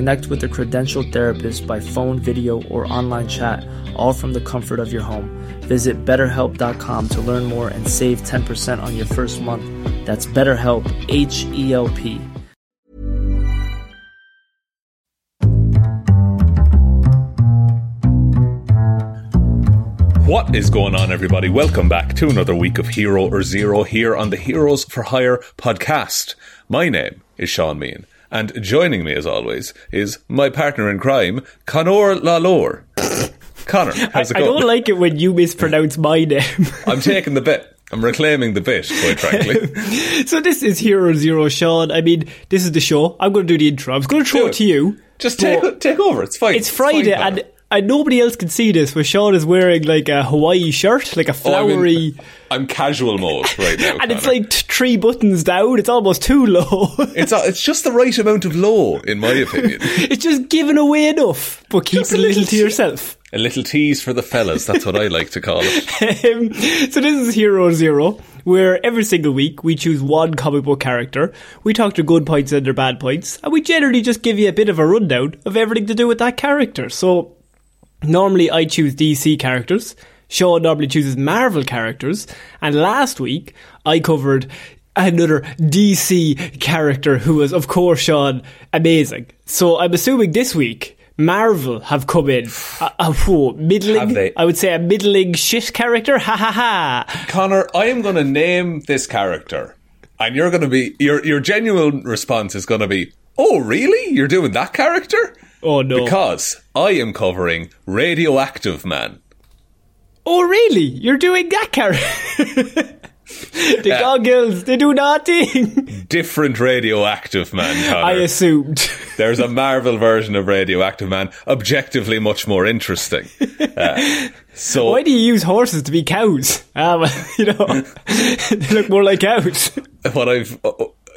Connect with a credentialed therapist by phone, video, or online chat, all from the comfort of your home. Visit betterhelp.com to learn more and save 10% on your first month. That's BetterHelp, H E L P. What is going on, everybody? Welcome back to another week of Hero or Zero here on the Heroes for Hire podcast. My name is Shaun Meighan, and joining me, as always, is my partner in crime, Conor Lalore. Connor, how's it I going? don't like it when you mispronounce my name. I'm taking the bit. I'm reclaiming the bit, quite frankly. so this is Hero Zero Shaun. I mean, this is the show. I'm going to do the intro. I'm going to throw Do it to you. Just take take over. It's fine. It's Friday fine, and and nobody else can see this, but Shaun is wearing like a Hawaii shirt, like a Oh, I'm in- flowery, I'm casual mode right now, and it's like t- three buttons down. It's almost too low. it's a, it's just the right amount of low, in my opinion. it's just giving away enough, but keep Just it a a little little to yourself. a little tease for the fellas. That's what I like to call it. Um, so this is Hero Zero, where every single week we choose one comic book character, we talk their good points and their bad points, and we generally just give you a bit of a rundown of everything to do with that character. So normally I choose DC characters, Shaun normally chooses Marvel characters, and last week I covered another DC character who was, of course, Shaun, amazing. So I'm assuming this week Marvel have come in a, a whoa, middling? I would say a middling shit character. Ha ha ha. Connor, I am going to name this character, and you're going to be your your genuine response is going to be, "Oh, really? You're doing that character?" Oh no. Because I am covering Radioactive Man. oh really? You're doing that character? the Uh, goggles, they do nothing. Different Radioactive Man, Connor. I assumed. There's a Marvel version of Radioactive Man, objectively much more interesting. Uh, so Why do you use horses to be cows? Well, you know, they look more like cows. what I've uh,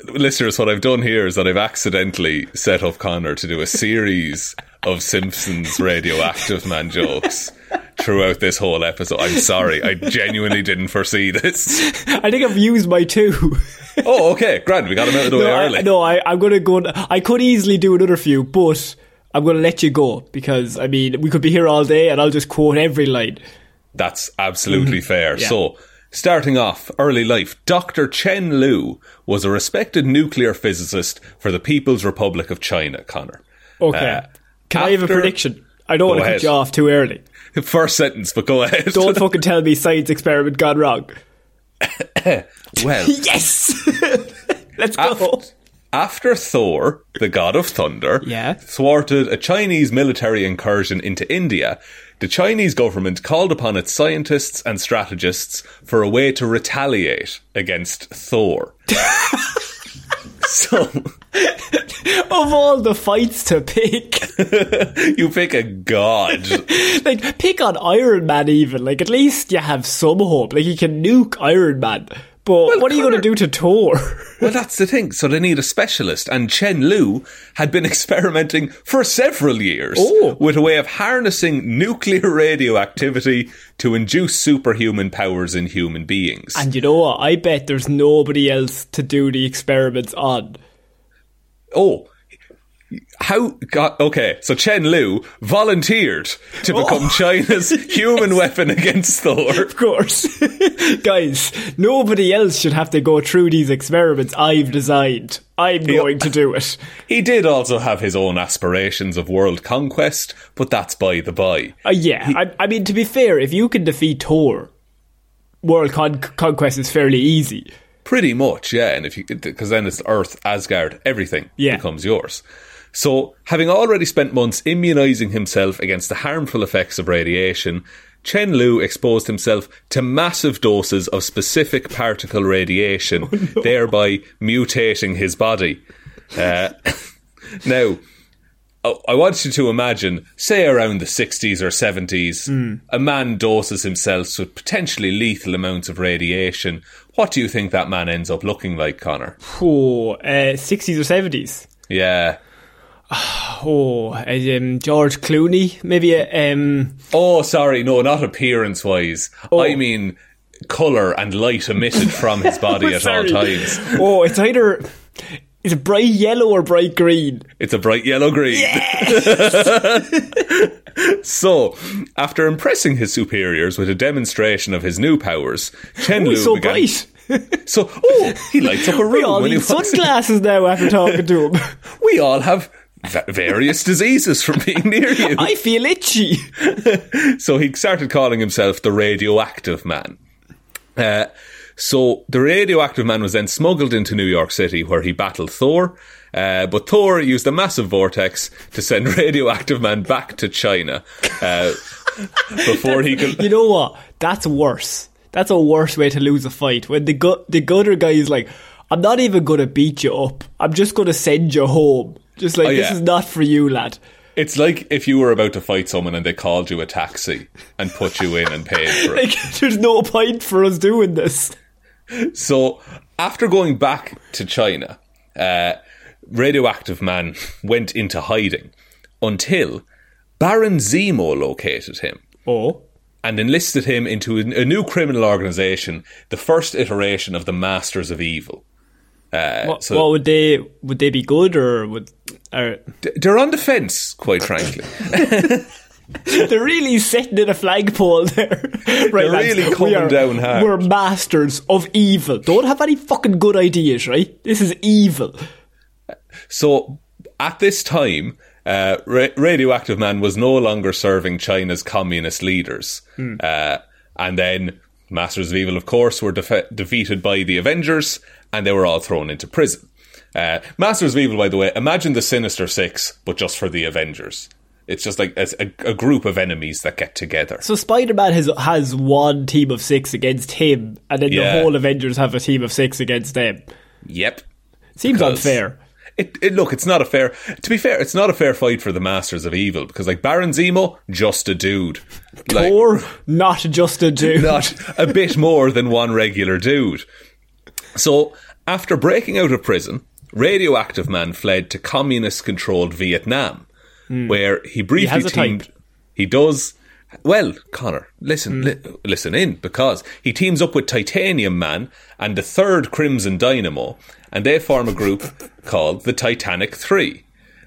listeners, what I've done here is that I've accidentally set up Connor to do a series of Simpsons Radioactive Man jokes throughout this whole episode. I'm sorry, I genuinely didn't foresee this. I think I've used my two. Oh, okay, grand. We got him out of the way no, early. I, no, I, I'm going to go. I could easily do another few, but I'm going to let you go because I mean we could be here all day, and I'll just quote every line. That's absolutely fair. Mm-hmm. Yeah. So, starting off, early life, Dr. Chen Lu was a respected nuclear physicist for the People's Republic of China, Connor. Okay, Uh, can I have a prediction? I don't want to cut you off too early. First sentence, but go ahead. Don't fucking tell me science experiment gone wrong. well, Yes, let's go. Aft- after Thor, the god of thunder, Yeah. thwarted a Chinese military incursion into India, the Chinese government called upon its scientists and strategists for a way to retaliate against Thor. so Of all the fights to pick, you pick a god. like pick on Iron Man even. Like at least you have some hope. Like you can nuke Iron Man. But what are you going to do to Thor? Well, that's the thing. So they need a specialist, and Chen Lu had been experimenting for several years Oh. with a way of harnessing nuclear radioactivity to induce superhuman powers in human beings. and you know what? I bet there's nobody else to do the experiments on. oh, how? God, okay, so Chen Lu volunteered to Oh. become China's human weapon against Thor. Of course. Guys, nobody else should have to go through these experiments I've designed. I'm going to do it. He did also have his own aspirations of world conquest, but that's by the by. Uh, yeah, I, I mean, to be fair, if you can defeat Thor, world con- conquest is fairly easy. Pretty much, yeah. And if you, because then it's Earth, Asgard, everything Yeah. becomes yours. So, having already spent months immunizing himself against the harmful effects of radiation, Chen Lu exposed himself to massive doses of specific particle radiation, thereby mutating his body. Uh, now, I- want you to imagine, say around the 60s or 70s, a man doses himself with potentially lethal amounts of radiation. What do you think that man ends up looking like, Connor? Oh, uh, 60s or 70s? Yeah. Oh, um, George Clooney, maybe a, um, Oh, sorry, no, not appearance wise. I mean colour and light emitted from his body at all times. Oh, it's either is it bright yellow or bright green? It's a bright yellow green. so, after impressing his superiors with a demonstration of his new powers, Chen Oh, Lu so began. bright. So, oh, he lights up a We room all when he need walks in. sunglasses now after talking to him. We all have various diseases from being near you. I feel itchy. so he started calling himself the radioactive man. Uh, so the radioactive man was then smuggled into New York City where he battled Thor. Uh, but Thor used a massive vortex to send radioactive man back to China uh, before he could. You know what? That's worse. That's a worse way to lose a fight. When the gu- the gutter guy is like, I'm not even going to beat you up. I'm just going to send you home. Just like, Oh, this is not for you, lad. It's like if you were about to fight someone and they called you a taxi and put you in and paid for it. Like, there's no point for us doing this. So after going back to China, uh, Radioactive Man went into hiding until Baron Zemo located him Oh. and enlisted him into a a new criminal organization, the first iteration of the Masters of Evil. Uh, What, so what would they would they be good or would d- they're on the fence, quite frankly. they're really sitting in a flagpole there. right, They're lads, really coming are- down hard. We're masters of evil. Don't have any fucking good ideas, right? This is evil. So at this time, uh, Ra- Radioactive Man was no longer serving China's communist leaders. Uh, and then Masters of Evil, of course, were defe- defeated by the Avengers and they were all thrown into prison. Uh, Masters of Evil, by the way, imagine the Sinister Six, but just for the Avengers. It's just like a, a, a group of enemies that get together. So Spider Man has has one team of six against him, and then Yeah. the whole Avengers have a team of six against them. Yep. Seems unfair. It, it look, it's not a fair. To be fair, it's not a fair fight for the Masters of Evil because, like Baron Zemo, just a dude, like, or not just a dude. not a bit more than one regular dude. So, after breaking out of prison, Radioactive Man fled to communist-controlled Vietnam, hmm. where he briefly has a teamed. type. He does. Well, Connor, listen, hmm. li- listen in because he teams up with Titanium Man and the Third Crimson Dynamo, and they form a group called the Titanic Three.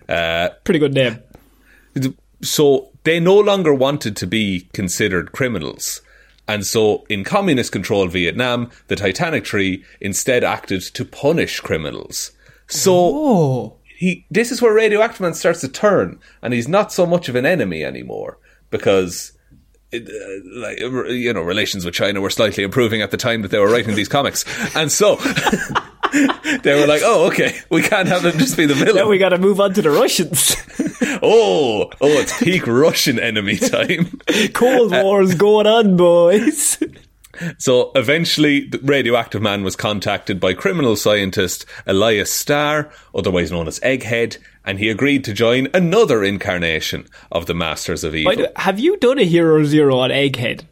Uh, Pretty good name. So they no longer wanted to be considered criminals. And so in communist controlled Vietnam, the Titanic Three instead acted to punish criminals. So Oh, he this is where Radioactive Man starts to turn, and he's not so much of an enemy anymore because. It, uh, like you know, relations with China were slightly improving at the time that they were writing these comics, and so they were like, "Oh, okay, we can't have them just be the villain." Now we got to move on to the Russians. oh, oh, it's peak Russian enemy time. Cold war War's going on, boys. So eventually, the radioactive man was contacted by criminal scientist Elias Starr, otherwise known as Egghead, and he agreed to join another incarnation of the Masters of Evil. Have you done a Hero Zero on Egghead?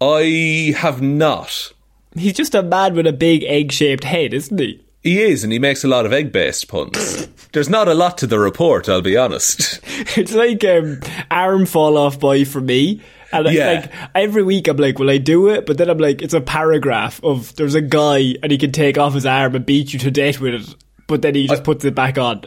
I have not. He's just a man with a big egg-shaped head, isn't he? He is, and he makes a lot of egg-based puns. There's not a lot to the report, I'll be honest. It's like um, arm fall off boy for me. And it's Yeah. like every week I'm like, will I do it? But then I'm like, it's a paragraph of there's a guy and he can take off his arm and beat you to death with it, but then he just puts it back on.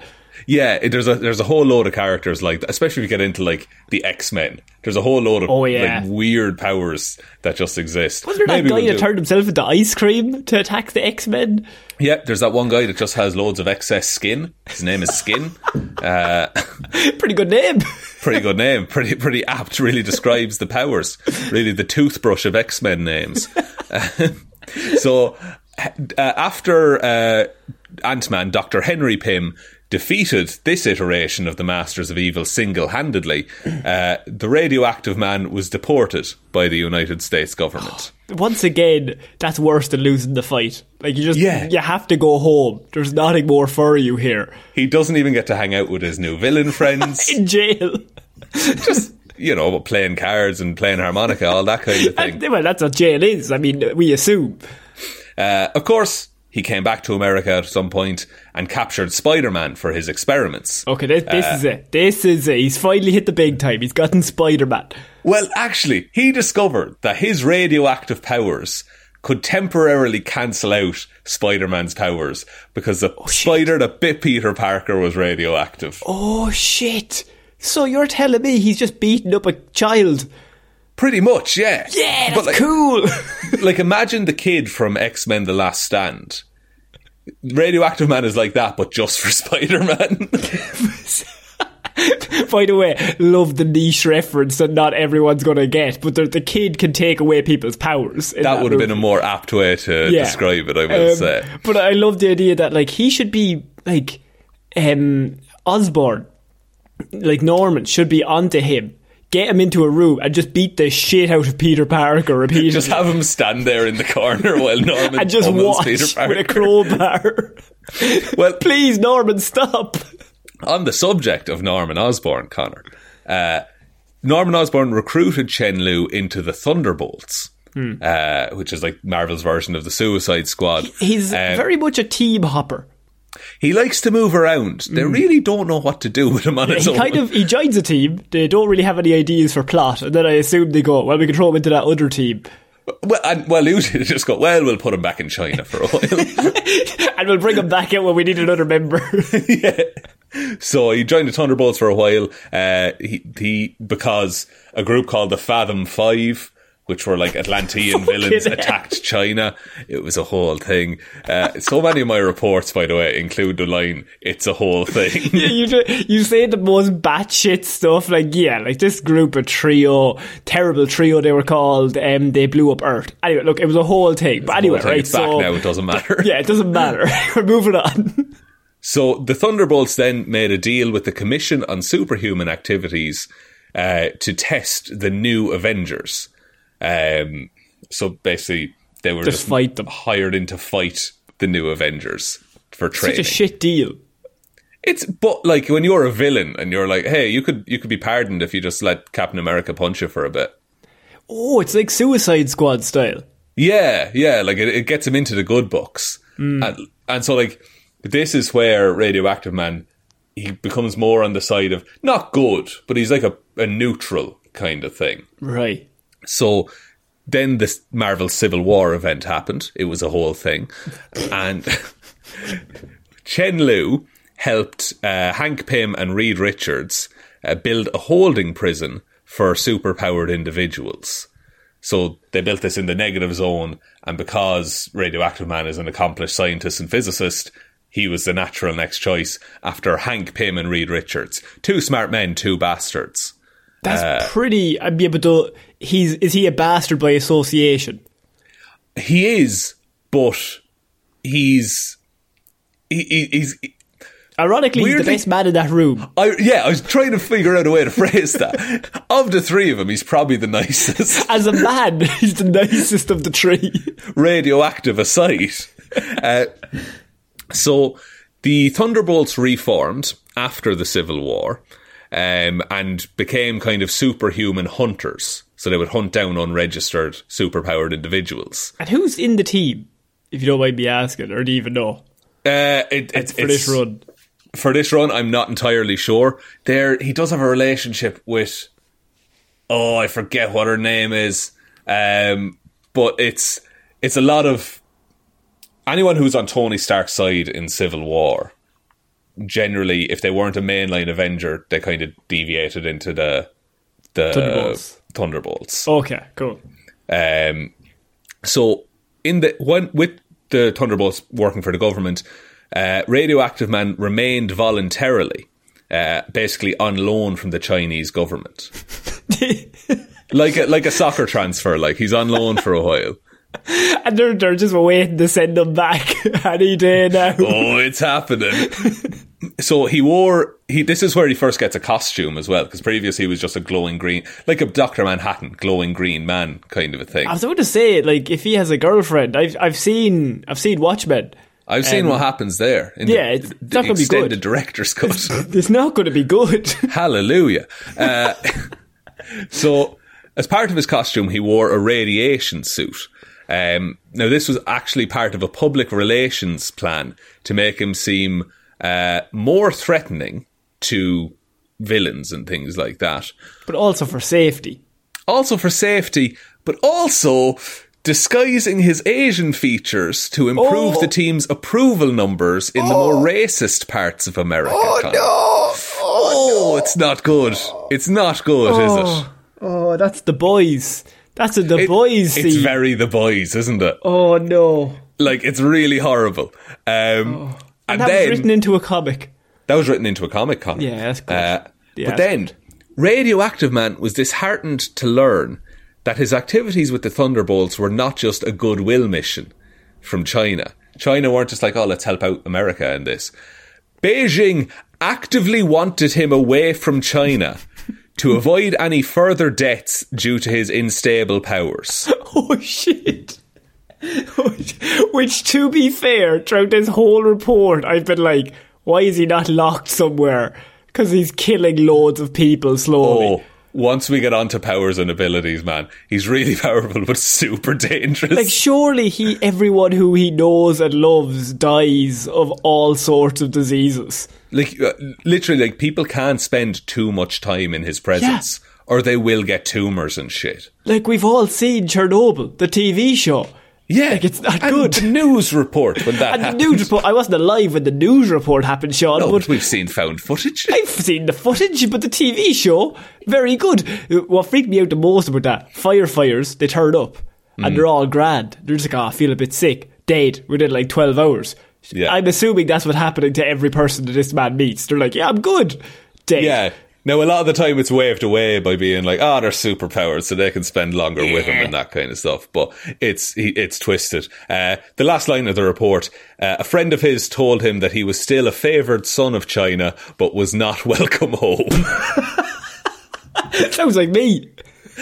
Yeah, it, there's a there's a whole load of characters like especially if you get into like the X Men. There's a whole load of Oh, yeah. like weird powers that just exist. Wasn't there that guy we'll that turned himself into ice cream to attack the X Men? Yeah, there's that one guy that just has loads of excess skin. His name is Skin. uh, Pretty good name. pretty good name. Pretty pretty apt. Really describes the powers. Really the toothbrush of X Men names. so uh, after uh, Ant Man, Doctor Henry Pym defeated this iteration of the Masters of Evil single handedly, uh, the radioactive man was deported by the United States government. Once again, that's worse than losing the fight. Like you just, Yeah. you have to go home. There's nothing more for you here. He doesn't even get to hang out with his new villain friends. In jail. just you know playing cards and playing harmonica all that kind of thing well, that's what jail is. I mean, we assume. uh, of course he came back to america at some point and captured spider-man for his experiments Okay, this, this Uh, is it. This is it. He's finally hit the big time. He's gotten Spider Man. well actually he discovered that his radioactive powers could temporarily cancel out spider-man's powers because the spider that bit peter parker was radioactive Oh shit! So you're telling me he's just beating up a child? Pretty much yeah Yeah, But, like, cool. like imagine the kid from X-Men The Last Stand. Radioactive Man is like that, but just for Spider-Man. By the way, love the niche reference that not everyone's gonna get, but the, the kid can take away people's powers. in that would have been a more apt way to Yeah. describe it, I will Um, say. But I love the idea that like he should be like um Osborn, like Norman should be onto him. Get him into a room and just beat the shit out of Peter Parker repeatedly. Just have him stand there in the corner while Norman and just watch Peter with Parker. a crowbar. Well, Please, Norman, stop. on the subject of Norman Osborn, Connor, uh, Norman Osborn recruited Chen Lu into the Thunderbolts, Hmm. uh, which is like Marvel's version of the Suicide Squad. He's Um, very much a team hopper. He likes to move around. They really don't know what to do with him on his Hmm. He own. kind of he joins a team. They don't really have any ideas for plot, and then I assume they go, "Well, we can throw him into that other team, Well, and, well, usually just go, well, we'll put him back in China for a while. and we'll bring him back out when we need another member." yeah. so he joined the Thunderbolts for a while. Uh, he, he because a group called the Fathom Five, which were like Atlantean villains, attacked China. It was a whole thing. Uh, so many of my reports, by the way, include the line, "It's a whole thing." you ju- you say the most batshit stuff, like yeah, like this group of trio, terrible trio they were called. Um, they blew up Earth. Anyway, look, it was a whole thing. But anyway, thing. right? it's back so now. It doesn't matter. yeah, it doesn't matter. We're moving on. So the Thunderbolts then made a deal with the Commission on Superhuman Activities uh, to test the new Avengers. Um, so basically, they were Just just, fight them. hired in to fight the new Avengers for training. Such a shit deal. It's but like when you're a villain and you're like, hey, you could you could be pardoned if you just let Captain America punch you for a bit. Oh, it's like Suicide Squad style. Yeah, yeah, like it, it gets him into the good books, Hmm. and and so like this is where Radioactive Man he becomes more on the side of not good, but he's like a, a neutral kind of thing. Right. So then this Marvel Civil War event happened. It was a whole thing, and Chen Lu helped uh, Hank Pym and Reed Richards uh, build a holding prison for superpowered individuals. So they built this in the negative zone, and because Radioactive Man is an accomplished scientist and physicist, he was the natural next choice after Hank Pym and Reed Richards. Two smart men, two bastards. That's Uh, pretty. I'd be able to. He's is he a bastard by association? He is, but he's he, he, he's. Ironically, he's the Weirdly- best man in that room. I, yeah, I was trying to figure out a way to phrase that. of the three of them, he's probably the nicest. As a man, he's the nicest of the three. radioactive aside. Uh, so the Thunderbolts reformed after the Civil War um, and became kind of superhuman hunters. So they would hunt down unregistered, superpowered individuals. And who's in the team, if you don't mind me asking, or do you even know? Uh, it, it's, For this run. For this run, I'm not entirely sure. There, he does have a relationship with. Oh, I forget what her name is. Um, but it's it's a lot of anyone who's on Tony Stark's side in Civil War. Generally, if they weren't a mainline Avenger, they kind of deviated into the the Thunderbolts. Okay, cool. Um, so in the when with the Thunderbolts working for the government, uh, Radioactive Man remained voluntarily, uh, basically on loan from the Chinese government, like a, like a soccer transfer. Like he's on loan for a while. And they're, they're just waiting to send him back any day now. Oh, it's happening. so he wore he. This is where he first gets a costume as well, because previously he was just a glowing green, like a Doctor Manhattan, glowing green man kind of a thing. I was about to say, like, if he has a girlfriend, I've I've seen I've seen Watchmen. I've seen what happens there. Um, yeah, the, it's the not gonna be extended good. director's cut. It's not going to be good. Hallelujah. Uh, so, as part of his costume, he wore a radiation suit. Um, now, this was actually part of a public relations plan to make him seem uh, more threatening to villains and things like that. but also for safety. Also for safety, but also disguising his Asian features to improve Oh. the team's approval numbers in the more racist parts of America. Oh, no! Oh, it's not good. It's not good, is it? Oh, that's the boys. That's what the It- boys It's see. very the boys, isn't it? oh no! Like it's really horrible. Um, And and that then was written into a comic. that was written into a comic comic. Yeah, that's good. Uh, Yeah, but then Radioactive Man was disheartened to learn that his activities with the Thunderbolts were not just a goodwill mission from China. China weren't just like, oh, let's help out America in this. Beijing actively wanted him away from China to avoid any further deaths due to his unstable powers. Oh shit! Which, to be fair, throughout this whole report, I've been like, why is he not locked somewhere? Because he's killing loads of people slowly. Oh, once we get onto powers and abilities, man, he's really powerful but super dangerous. Like, surely he, everyone who he knows and loves dies of all sorts of diseases. like uh, literally like people can't spend too much time in his presence or they will get tumors and shit Like, we've all seen Chernobyl, the TV show. Yeah Like, it's not and good. the news report when that And the news report, I wasn't alive when the news report happened, Shaun, no, but we've seen found footage I've seen the footage, but the TV show, very good. What freaked me out the most about that, firefighters, they turn up Mm. and they're all grand. They're just like, oh, I feel a bit sick. Dead within like 12 hours. Yeah. I'm assuming that's what's happening to every person that this man meets. They're like, yeah, I'm good. Dead. yeah now a lot of the time it's waved away by being like oh they're superpowers so they can spend longer with him and that kind of stuff but it's it's twisted uh, the last line of the report uh, a friend of his told him that he was still a favoured son of China but was not welcome home Sounds like me. so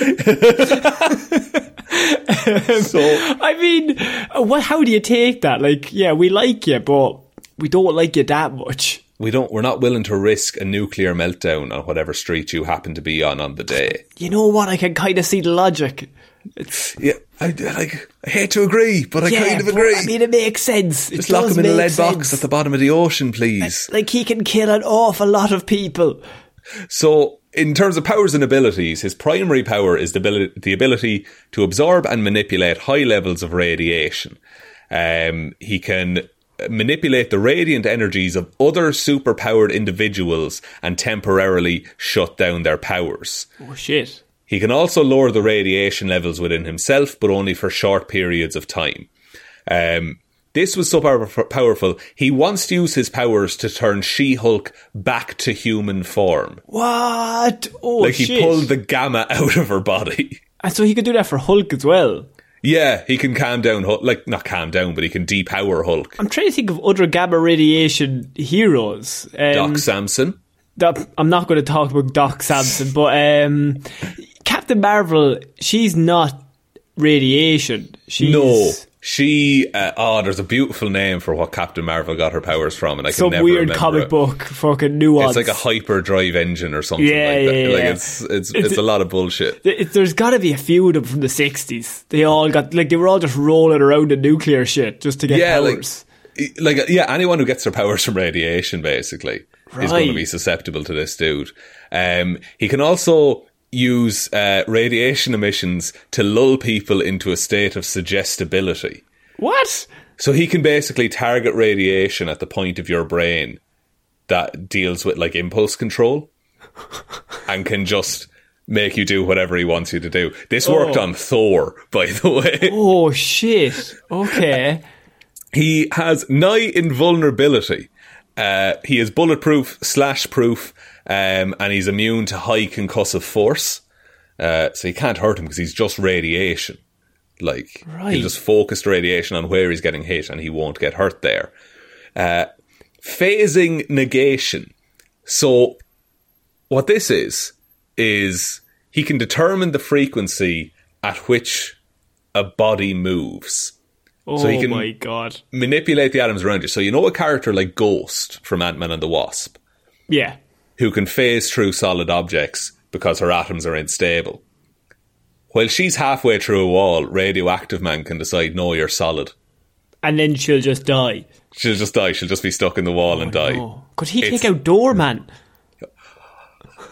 I mean, uh, what, how do you take that? Like, yeah, we like you, but we don't like you that much. We don't we're not willing to risk a nuclear meltdown on whatever street you happen to be on on the day You know what? I can kind of see the logic. It's, yeah i like i hate to agree but i yeah, kind of agree I mean, it makes sense. just it lock him in a lead box at the bottom of the ocean please Like he can kill an awful lot of people. so in terms of powers and abilities his primary power is the ability, the ability to absorb and manipulate high levels of radiation um, he can manipulate the radiant energies of other superpowered individuals and temporarily shut down their powers Oh shit! He can also lower the radiation levels within himself, but only for short periods of time. Um, this was so power- powerful, he wants to use his powers to turn She Hulk back to human form. What? Oh like he shit! pulled the gamma out of her body. and so he could do that for Hulk as well. Yeah, he can calm down Hulk. Like, not calm down, but he can depower Hulk. I'm trying to think of other gamma radiation heroes. Um, Doc Samson. Doc- I'm not going to talk about Doc Samson, but um, Captain Marvel, she's not radiation. She's No. She, uh, oh, there's a beautiful name for what Captain Marvel got her powers from, and I can never some weird comic it. book fucking nuance. It's like a hyperdrive engine or something Yeah, like that. yeah, like yeah. it's it's It's- it's a lot of bullshit. It- there's got to be a few of them from the 60s. They all got, like, they were all just rolling around in nuclear shit just to get Yeah, powers. like yeah, anyone who gets their powers from radiation basically is going to be susceptible to this dude. Um, he can also use uh, radiation emissions to lull people into a state of suggestibility. what? So he can basically target radiation at the point of your brain that deals with like impulse control and can just make you do whatever he wants you to do. This worked Oh. on Thor, by the way. Oh, shit. Okay. He has nigh invulnerability. Uh, he is bulletproof, slash proof, um, and he's immune to high concussive force. Uh, so you can't hurt him because he's just radiation. Like Right. he'll just focus the radiation on where he's getting hit, and he won't get hurt there. Uh, phasing negation. So what this is is he can determine the frequency at which a body moves Oh, he can- my God. manipulate the atoms around you. So you know a character like Ghost from Ant Man and the Wasp, Yeah. Who can phase through solid objects because her atoms are unstable. While she's halfway through a wall, Radioactive Man can decide, no, you're solid. And then she'll just die. She'll just die. She'll just be stuck in the wall and oh, die. Oh. Could he It's- take out Doorman?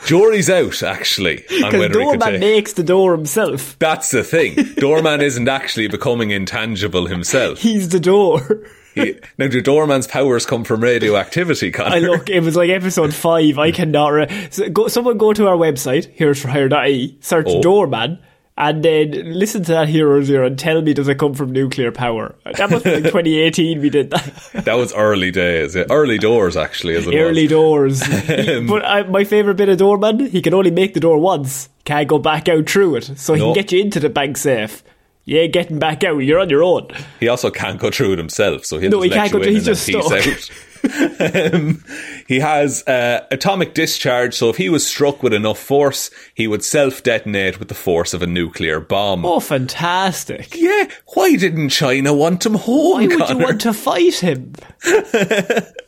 Jury's out, actually, Because whether he could Doorman makes the door himself. That's the thing. Doorman isn't actually becoming intangible himself. He's the door. He, now, do Doorman's powers come from radioactivity, Connor? I look, it was like episode five. I cannot. Re- so go, someone go to our website, heroesforhire.ie, search Oh. Doorman, and then listen to that Hero Zero and tell me does it come from nuclear power? That must be like 2018 we did that. That was early days. yeah. Early doors, actually, as it Early was. doors. He- um, but I, my favourite bit of Doorman, he can only make the door once. Can't go back out through it. So he No. can get you into the bank safe. You ain't getting back out. You're on your own. He also can't go through it himself, so he'll No, just he can't go through- he's just out. um, he has uh, atomic discharge, so if he was struck with enough force, he would self-detonate with the force of a nuclear bomb. Oh, fantastic. Yeah, why didn't China want him home, Why would Connor? you want to fight him?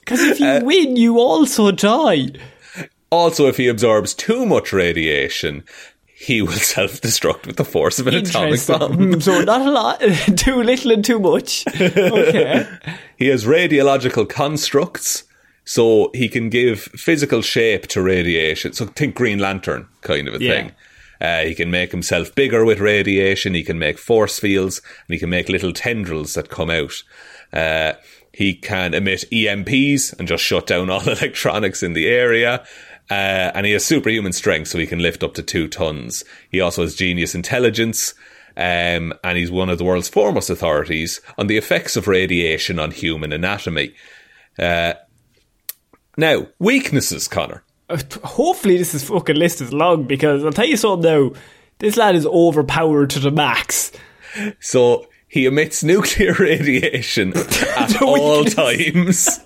Because if you Uh, win, you also die. Also, if he absorbs too much radiation, he will self-destruct with the force of an atomic bomb. So not a lot, too little and too much. Okay. He has radiological constructs, so he can give physical shape to radiation. So think Green Lantern kind of a Yeah. thing. Uh, he can make himself bigger with radiation. He can make force fields, and he can make little tendrils that come out. Uh, he can emit EMPs and just shut down all electronics in the area. Uh, and he has superhuman strength, so he can lift up to two tons. He also has genius intelligence. Um, and he's one of the world's foremost authorities on the effects of radiation on human anatomy. Uh, now, weaknesses, Connor. Uh, Hopefully this is fucking list is long because I'll tell you something now. This lad is overpowered to the max. So he emits nuclear radiation at all times.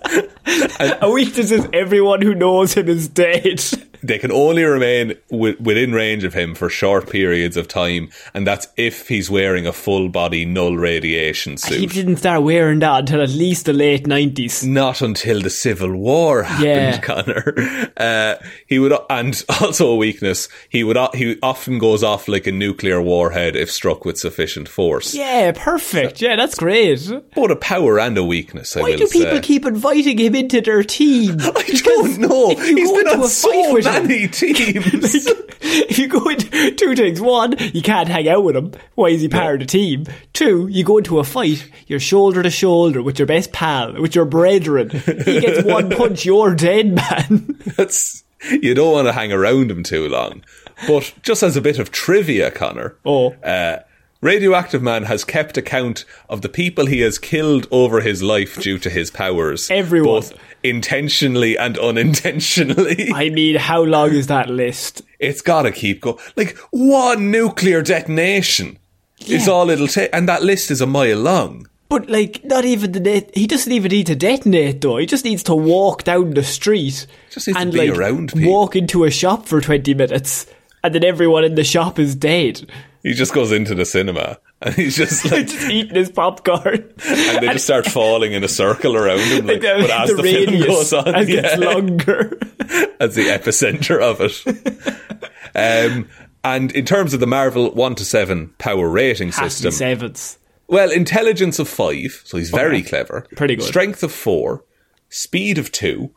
and A weakness is everyone who knows him is dead. They can only remain wi- within range of him for short periods of time, and that's if he's wearing a full body null radiation suit. He didn't start wearing that until at least the late 90s. Not until the Civil War happened, Yeah. Connor. Uh, he would, and also a weakness. He would, he often goes off like a nuclear warhead if struck with sufficient force. Yeah, perfect. Yeah, that's great. Both a power and a weakness. I Why do people say. keep inviting him into their team? I don't know. He's been on so fight many teams. if you go into two things, one, you can't hang out with him. Why is he part of the team? Two, you go into a fight, you're shoulder to shoulder with your best pal, with your brethren. He gets one punch, you're dead, man. That's you don't want to hang around him too long. But just as a bit of trivia, Connor. Oh. Uh, Radioactive Man has kept account of the people he has killed over his life due to his powers. Everyone. Both intentionally and unintentionally. I mean, how long is that list? it's gotta keep going. Like, one nuclear detonation It's Yeah. all it'll take, and that list is a mile long. But like, not even the. He doesn't even need to detonate though. He just needs to walk down the street Just needs to and be like around people. walk into a shop for twenty minutes, and then everyone in the shop is dead. He just goes into the cinema and he's just like, just eating his popcorn. and they just start falling in a circle around him. Like, the, but as the, the film goes on, as yeah, gets longer. as the epicenter of it. um, and in terms of the Marvel one to seven power rating Has system, sevens. well, intelligence of five, so he's very clever. Pretty good. Strength of four, speed of two,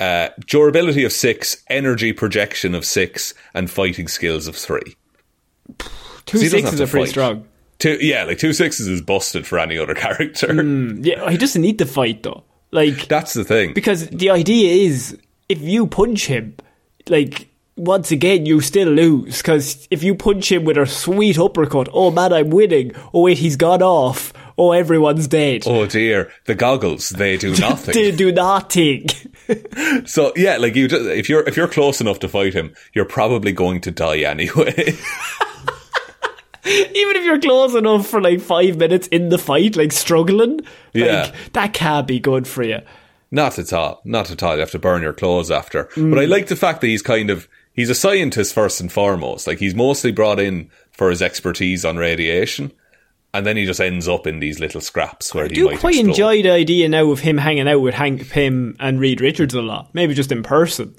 uh, durability of six, energy projection of six, and fighting skills of three. Two sixes are pretty fight. strong. Two, yeah, like two sixes is busted for any other character. Hmm, yeah, he doesn't need to fight though. Like That's the thing. because the idea is if you punch him, like once again you still lose because if you punch him with a sweet uppercut, oh man, I'm winning. Oh wait, he's gone off. Oh, everyone's dead. Oh dear, the goggles they do nothing. They do nothing. so yeah, like you, if you're if you're close enough to fight him, you're probably going to die anyway. Even if you're close enough for like five minutes in the fight, like struggling, Yeah. like that can't be good for you. not at all, not at all. You have to burn your clothes after. Mm. But I like the fact that he's kind of he's a scientist first and foremost. Like he's mostly brought in for his expertise on radiation, and then he just ends up in these little scraps where I he do might quite explode. enjoy the idea now of him hanging out with Hank Pym and Reed Richards a lot. Maybe just in person.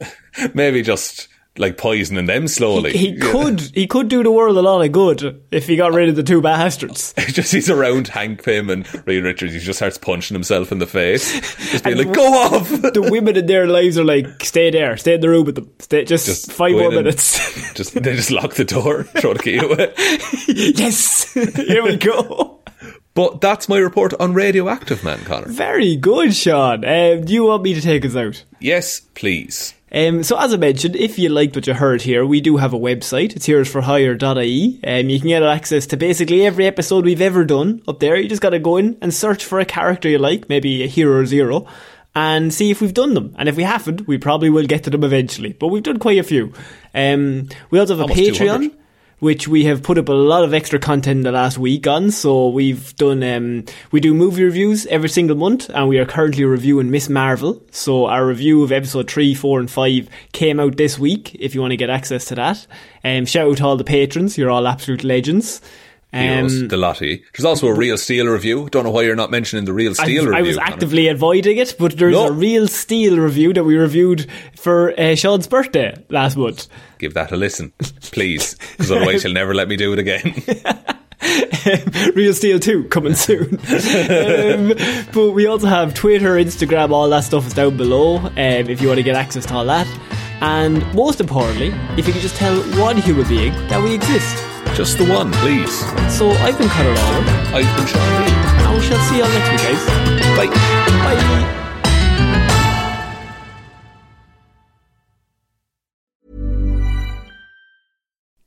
Maybe just like poisoning them slowly. He could he could do the world a lot of good if he got rid of the two bastards. just he's around Hank Pym and Reed Richards. He just starts punching himself in the face, just being And like, "Go off!" the women in their lives are like, stay there, stay in the room with them, stay just, Just five more minutes. just they just lock the door, throw the key away. yes, here we go. But that's my report on Radioactive Man, Connor. Very good, Shaun. Um, do you want me to take us out? Yes, please. Um, so as I mentioned, if you liked what you heard here, we do have a website. It's heroesforhire.ie. Um, you can get access to basically every episode we've ever done up there. You just gotta go in and search for a character you like, maybe a hero zero, and see if we've done them. And if we haven't, we probably will get to them eventually. But we've done quite a few. Um, we also have a Almost Patreon. 200. Which we have put up a lot of extra content in the last week on. So we've done, um, we do movie reviews every single month, and we are currently reviewing Miss Marvel. So our review of episode three, four, and five came out this week. If you want to get access to that, um, shout out to all the patrons. You're all absolute legends. Heroes, Um, the Lottie. There's also a Real Steel review. Don't know why you're not mentioning the Real I, Steel review. I was Connor. actively avoiding it, but there's No. a real steel review that we reviewed for uh, Shaun's birthday last month. Give that a listen, please, because otherwise he'll never let me do it again. Real Steel 2 coming soon. um, but we also have Twitter, Instagram, all that stuff is down below um, if you want to get access to all that. And most importantly, if you could just tell one human being that we exist. Just the one, please. So I've been Conor Lawler, I've been Shaun Lee. and we shall see you all next week, guys. Bye. Bye.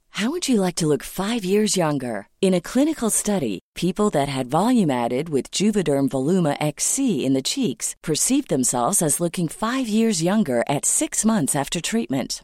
How would you like to look five years younger? In a clinical study, people that had volume added with Juvederm Voluma XC in the cheeks perceived themselves as looking five years younger at six months after treatment.